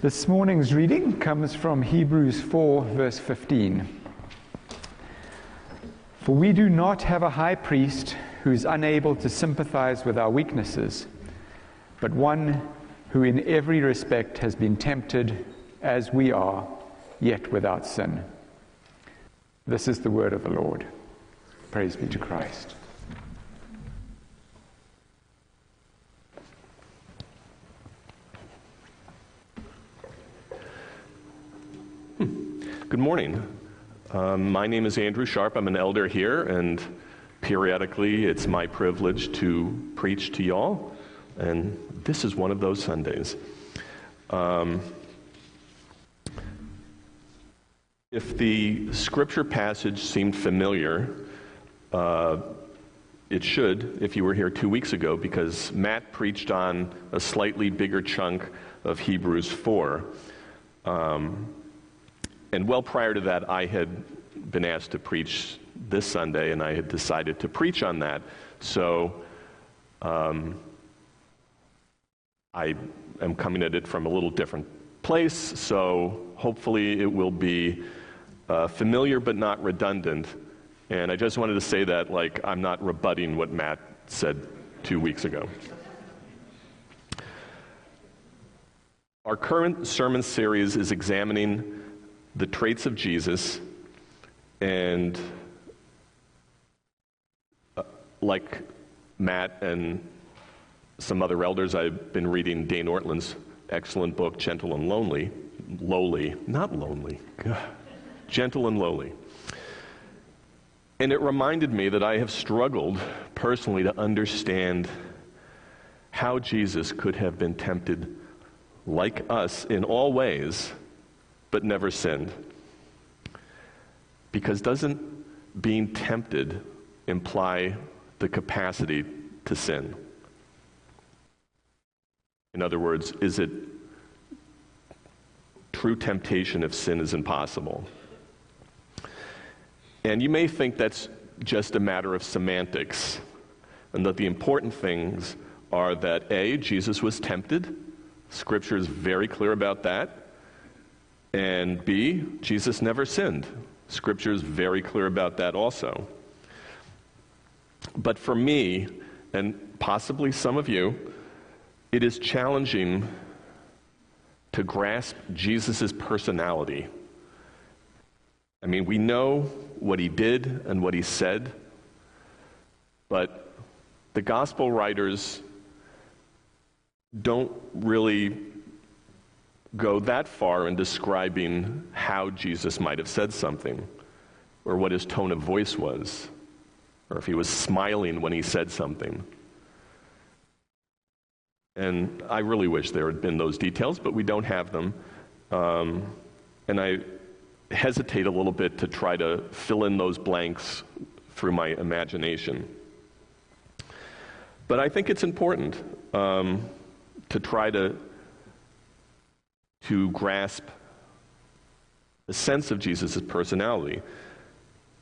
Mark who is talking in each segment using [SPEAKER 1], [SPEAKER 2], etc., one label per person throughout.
[SPEAKER 1] This morning's reading comes from Hebrews 4, verse 15. For we do not have a high priest who is unable to sympathize with our weaknesses, but one who in every respect has been tempted as we are, yet without sin. This is the word of the Lord. Praise be to Christ.
[SPEAKER 2] Good morning. Um, my name is Andrew Sharp. I'm an elder here, and periodically it's my privilege to preach to y'all, and this is one of those Sundays. Um, if the scripture passage seemed familiar, uh, it should if you were here two weeks ago, because Matt preached on a slightly bigger chunk of Hebrews 4. Um, and well prior to that, I had been asked to preach this Sunday, and I had decided to preach on that. So um, I am coming at it from a little different place, so hopefully it will be uh, familiar but not redundant. And I just wanted to say that, like, I'm not rebutting what Matt said two weeks ago. Our current sermon series is examining the traits of Jesus and uh, like Matt and some other elders, I've been reading Dane Ortlund's excellent book, Gentle and Lonely. Lowly, not lonely. Gentle and lowly. And it reminded me that I have struggled personally to understand how Jesus could have been tempted like us in all ways but never sinned. Because doesn't being tempted imply the capacity to sin? In other words, is it true temptation if sin is impossible? And you may think that's just a matter of semantics, and that the important things are that A, Jesus was tempted. Scripture is very clear about that. And B, Jesus never sinned. Scripture is very clear about that also. But for me, and possibly some of you, it is challenging to grasp Jesus' personality. I mean, we know what he did and what he said, but the gospel writers don't really go that far in describing how Jesus might have said something, or what his tone of voice was, or if he was smiling when he said something. And I really wish there had been those details, but we don't have them. Um, and I hesitate a little bit to try to fill in those blanks through my imagination. But I think it's important um, to try to to grasp a sense of Jesus' personality.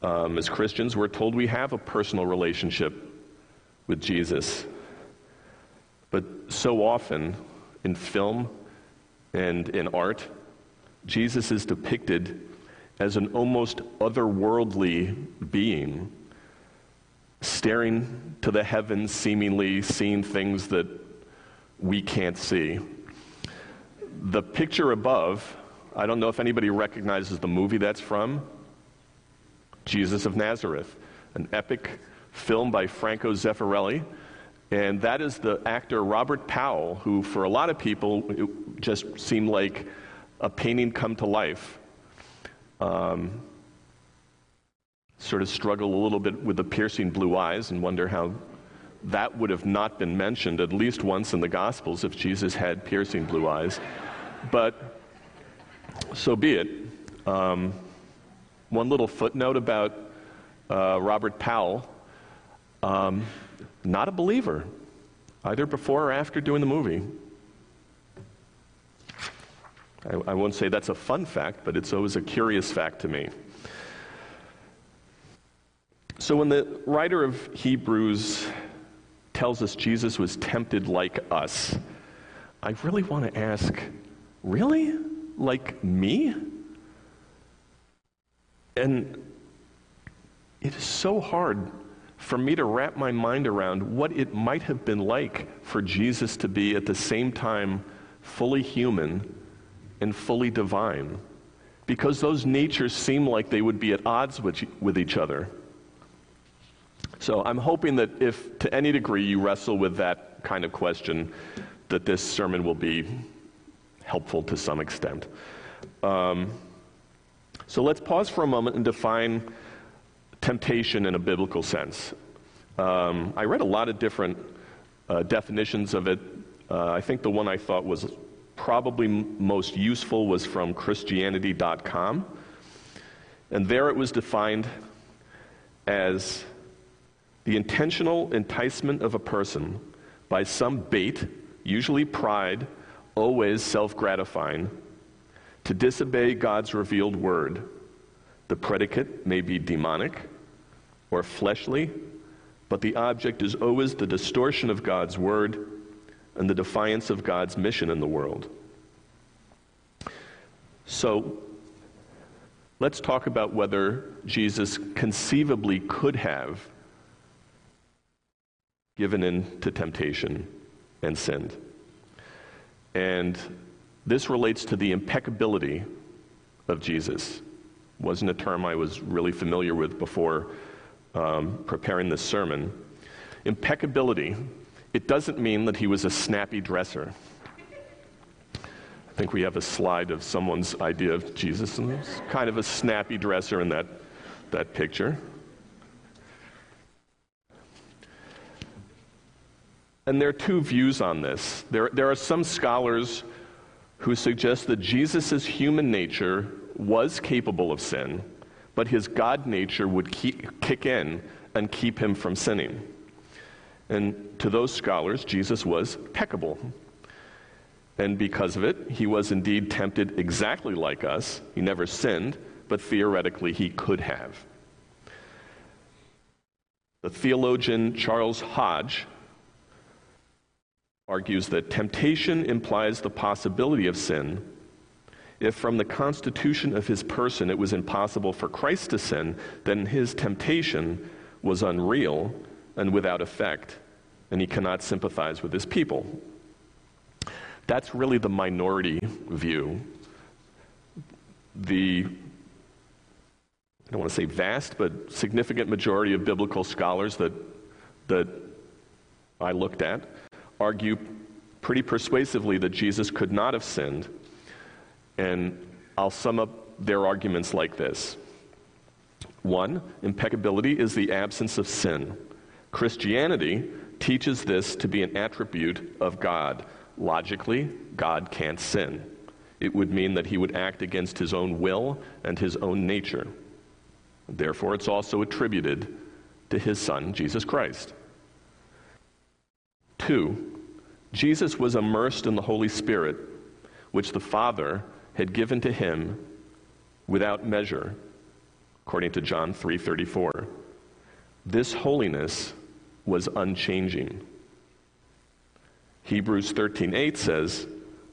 [SPEAKER 2] Um, as Christians, we're told we have a personal relationship with Jesus. But so often in film and in art, Jesus is depicted as an almost otherworldly being, staring to the heavens, seemingly seeing things that we can't see. The picture above, I don't know if anybody recognizes the movie that's from Jesus of Nazareth, an epic film by Franco Zeffirelli. And that is the actor Robert Powell, who, for a lot of people, just seemed like a painting come to life. Um, sort of struggle a little bit with the piercing blue eyes and wonder how that would have not been mentioned at least once in the Gospels if Jesus had piercing blue eyes. But so be it. Um, one little footnote about uh, Robert Powell um, not a believer, either before or after doing the movie. I, I won't say that's a fun fact, but it's always a curious fact to me. So when the writer of Hebrews tells us Jesus was tempted like us, I really want to ask Really? Like me? And it is so hard for me to wrap my mind around what it might have been like for Jesus to be at the same time fully human and fully divine. Because those natures seem like they would be at odds with, with each other. So I'm hoping that if to any degree you wrestle with that kind of question, that this sermon will be helpful to some extent. Um, so let's pause for a moment and define temptation in a biblical sense. Um, I read a lot of different uh, definitions of it. Uh, I think the one I thought was probably m- most useful was from Christianity.com. And there it was defined as the intentional enticement of a person by some bait, usually pride, always self gratifying, to disobey God's revealed word. The predicate may be demonic or fleshly, but the object is always the distortion of God's word and the defiance of God's mission in the world. So, let's talk about whether Jesus conceivably could have given in to temptation and sinned. And this relates to the impeccability of Jesus. Wasn't a term I was really familiar with before um, preparing this sermon. Impeccability, it doesn't mean that he was a snappy dresser. I think we have a slide of someone's idea of Jesus, and kind of a snappy dresser in that, that picture. And there are two views on this. There, there are some scholars who suggest that Jesus' human nature was capable of sin, but his God nature would keep, kick in and keep him from sinning. And to those scholars, Jesus was peccable. And because of it, he was indeed tempted exactly like us. He never sinned, but theoretically he could have. The theologian Charles Hodge argues that temptation implies the possibility of sin. If from the constitution of his person it was impossible for Christ to sin, then his temptation was unreal and without effect, and he cannot sympathize with his people. That's really the minority view. The, I don't want to say vast, but significant majority of biblical scholars that, that I looked at argue pretty persuasively that Jesus could not have sinned. And I'll sum up their arguments like this One, impeccability is the absence of sin. Christianity teaches this to be an attribute of God. Logically, God can't sin. It would mean that he would act against his own will and his own nature. Therefore, it's also attributed to his Son, Jesus Christ. Two, Jesus was immersed in the Holy Spirit, which the Father had given to him without measure, according to John 3:34. This holiness was unchanging. Hebrews 13:8 says,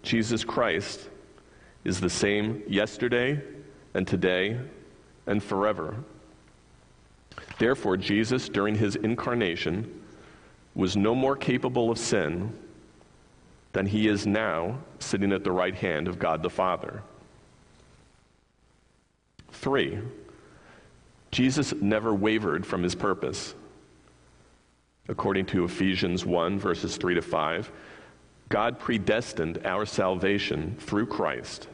[SPEAKER 2] Jesus Christ is the same yesterday and today and forever. Therefore, Jesus, during his incarnation, was no more capable of sin than he is now sitting at the right hand of God the Father. Three, Jesus never wavered from his purpose. According to Ephesians 1, verses 3 to 5, God predestined our salvation through Christ.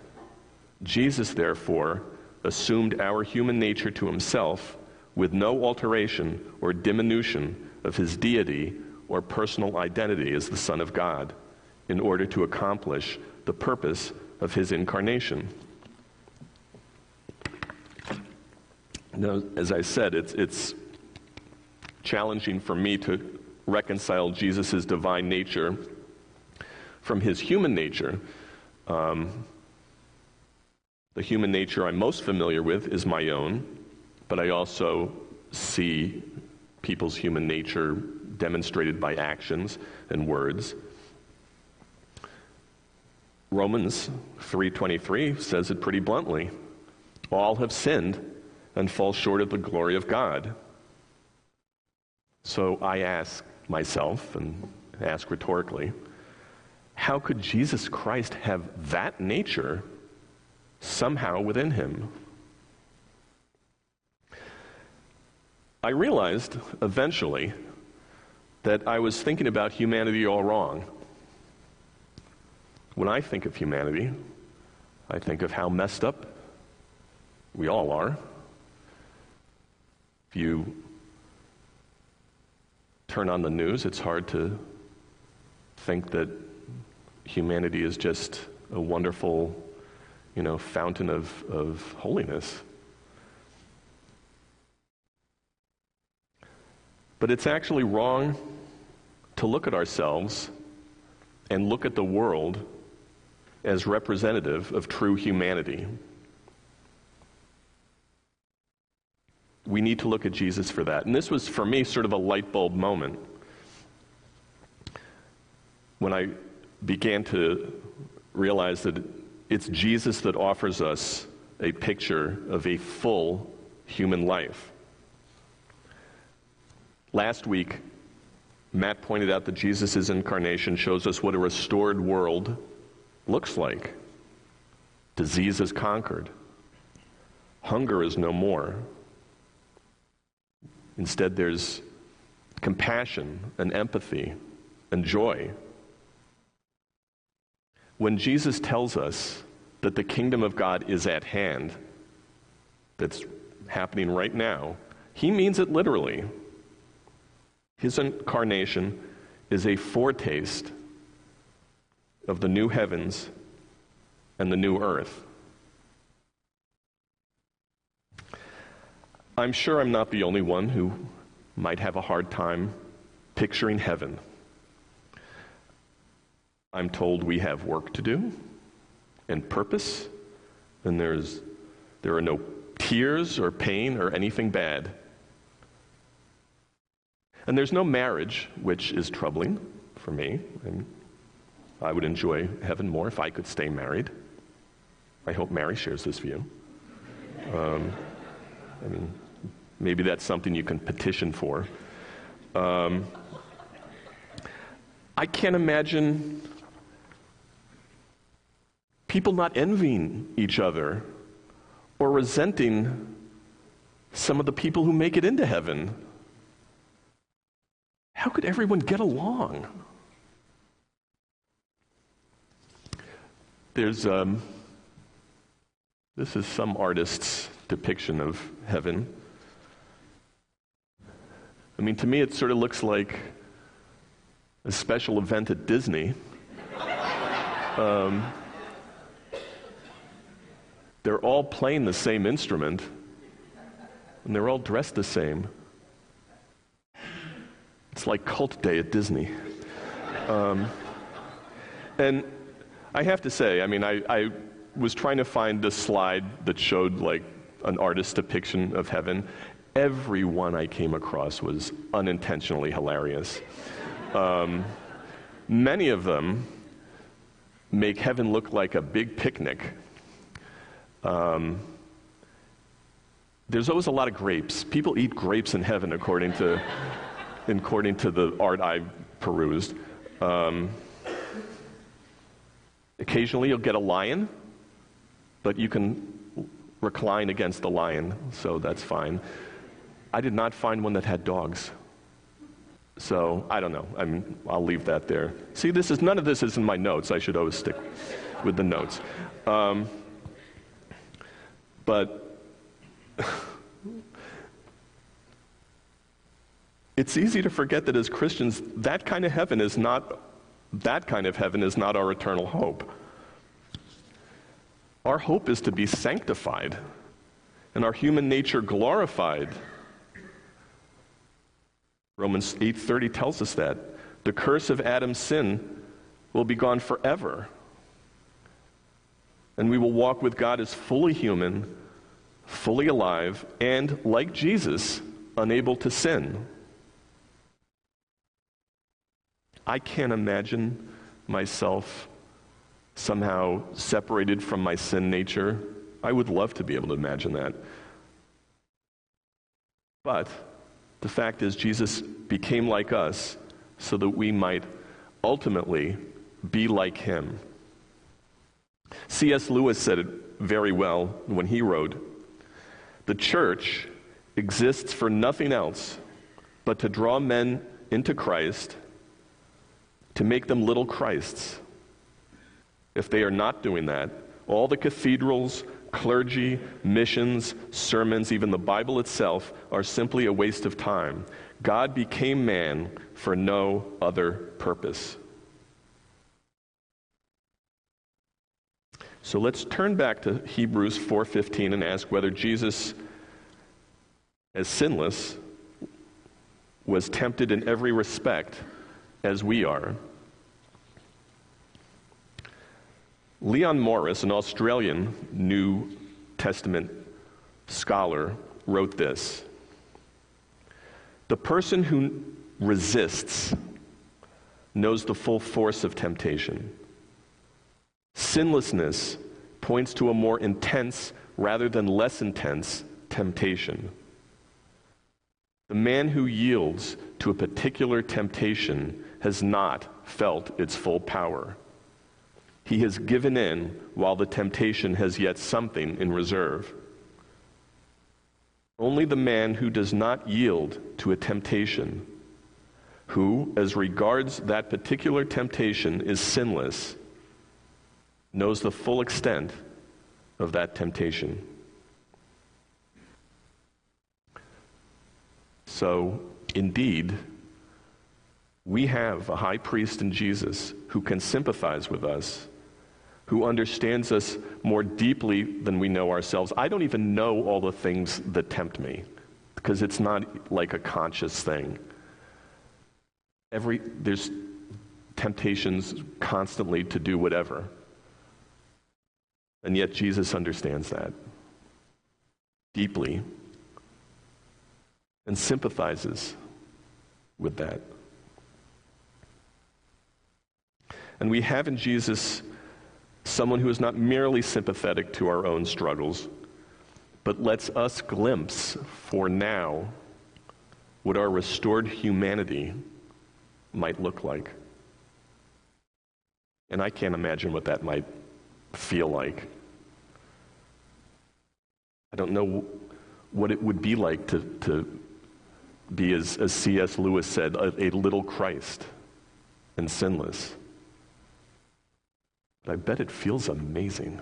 [SPEAKER 2] Jesus, therefore, assumed our human nature to himself with no alteration or diminution of his deity or personal identity as the Son of God in order to accomplish the purpose of his incarnation. Now, as I said, it's, it's challenging for me to reconcile Jesus' divine nature from his human nature. Um, the human nature I'm most familiar with is my own, but I also see people's human nature demonstrated by actions and words. Romans 3:23 says it pretty bluntly. All have sinned and fall short of the glory of God. So I ask myself and ask rhetorically, how could Jesus Christ have that nature somehow within him? I realized eventually that I was thinking about humanity all wrong. When I think of humanity, I think of how messed up we all are. If you turn on the news, it's hard to think that humanity is just a wonderful, you know, fountain of, of holiness. But it's actually wrong to look at ourselves and look at the world as representative of true humanity. We need to look at Jesus for that. And this was, for me, sort of a light bulb moment. When I began to realize that it's Jesus that offers us a picture of a full human life. Last week, Matt pointed out that Jesus' incarnation shows us what a restored world looks like. Disease is conquered, hunger is no more. Instead, there's compassion and empathy and joy. When Jesus tells us that the kingdom of God is at hand, that's happening right now, he means it literally. His incarnation is a foretaste of the new heavens and the new earth. I'm sure I'm not the only one who might have a hard time picturing heaven. I'm told we have work to do and purpose, and there's, there are no tears or pain or anything bad. And there's no marriage, which is troubling for me. And I would enjoy heaven more if I could stay married. I hope Mary shares this view. Um, I mean, maybe that's something you can petition for. Um, I can't imagine people not envying each other or resenting some of the people who make it into heaven. How could everyone get along? There's, um, this is some artist's depiction of heaven. I mean, to me, it sort of looks like a special event at Disney. Um, they're all playing the same instrument, and they're all dressed the same. It's like cult day at Disney. Um, and I have to say, I mean, I, I was trying to find a slide that showed like an artist's depiction of heaven. Every one I came across was unintentionally hilarious. Um, many of them make heaven look like a big picnic. Um, there's always a lot of grapes. People eat grapes in heaven, according to, according to the art I perused. Um, Occasionally you'll get a lion, but you can recline against the lion, so that's fine. I did not find one that had dogs. So I don't know. I mean, I'll leave that there. See, this is none of this is in my notes. I should always stick with the notes. Um, but it's easy to forget that as Christians, that kind of heaven is not that kind of heaven is not our eternal hope. Our hope is to be sanctified and our human nature glorified. Romans 8:30 tells us that the curse of Adam's sin will be gone forever. And we will walk with God as fully human, fully alive, and like Jesus, unable to sin. I can't imagine myself somehow separated from my sin nature. I would love to be able to imagine that. But the fact is, Jesus became like us so that we might ultimately be like him. C.S. Lewis said it very well when he wrote The church exists for nothing else but to draw men into Christ, to make them little Christs. If they are not doing that, all the cathedrals, clergy, missions, sermons, even the Bible itself are simply a waste of time. God became man for no other purpose. So let's turn back to Hebrews 4:15 and ask whether Jesus as sinless was tempted in every respect as we are. Leon Morris, an Australian New Testament scholar, wrote this The person who resists knows the full force of temptation. Sinlessness points to a more intense rather than less intense temptation. The man who yields to a particular temptation has not felt its full power. He has given in while the temptation has yet something in reserve. Only the man who does not yield to a temptation, who, as regards that particular temptation, is sinless, knows the full extent of that temptation. So, indeed, we have a high priest in Jesus who can sympathize with us who understands us more deeply than we know ourselves. I don't even know all the things that tempt me because it's not like a conscious thing. Every, there's temptations constantly to do whatever. And yet Jesus understands that deeply and sympathizes with that. And we have in Jesus someone who is not merely sympathetic to our own struggles, but lets us glimpse for now what our restored humanity might look like. And I can't imagine what that might feel like. I don't know what it would be like to, to be, as, as C.S. Lewis said, a, a little Christ and sinless. But I bet it feels amazing.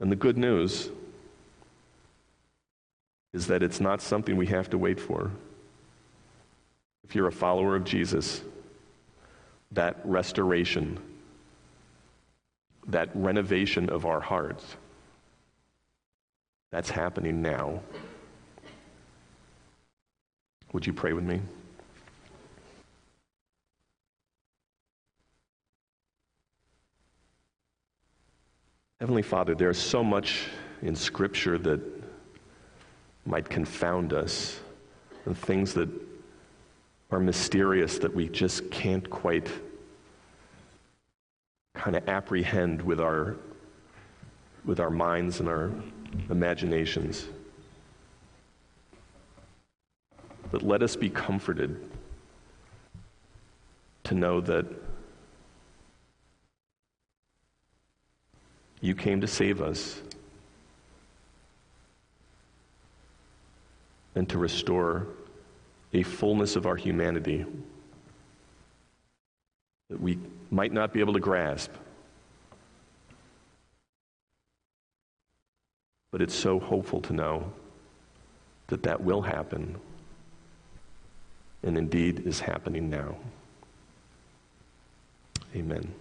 [SPEAKER 2] And the good news is that it's not something we have to wait for. If you're a follower of Jesus, that restoration, that renovation of our hearts, that's happening now. Would you pray with me? Heavenly Father, there's so much in Scripture that might confound us, and things that are mysterious that we just can't quite kind of apprehend with our, with our minds and our imaginations. But let us be comforted to know that You came to save us and to restore a fullness of our humanity that we might not be able to grasp. But it's so hopeful to know that that will happen and indeed is happening now. Amen.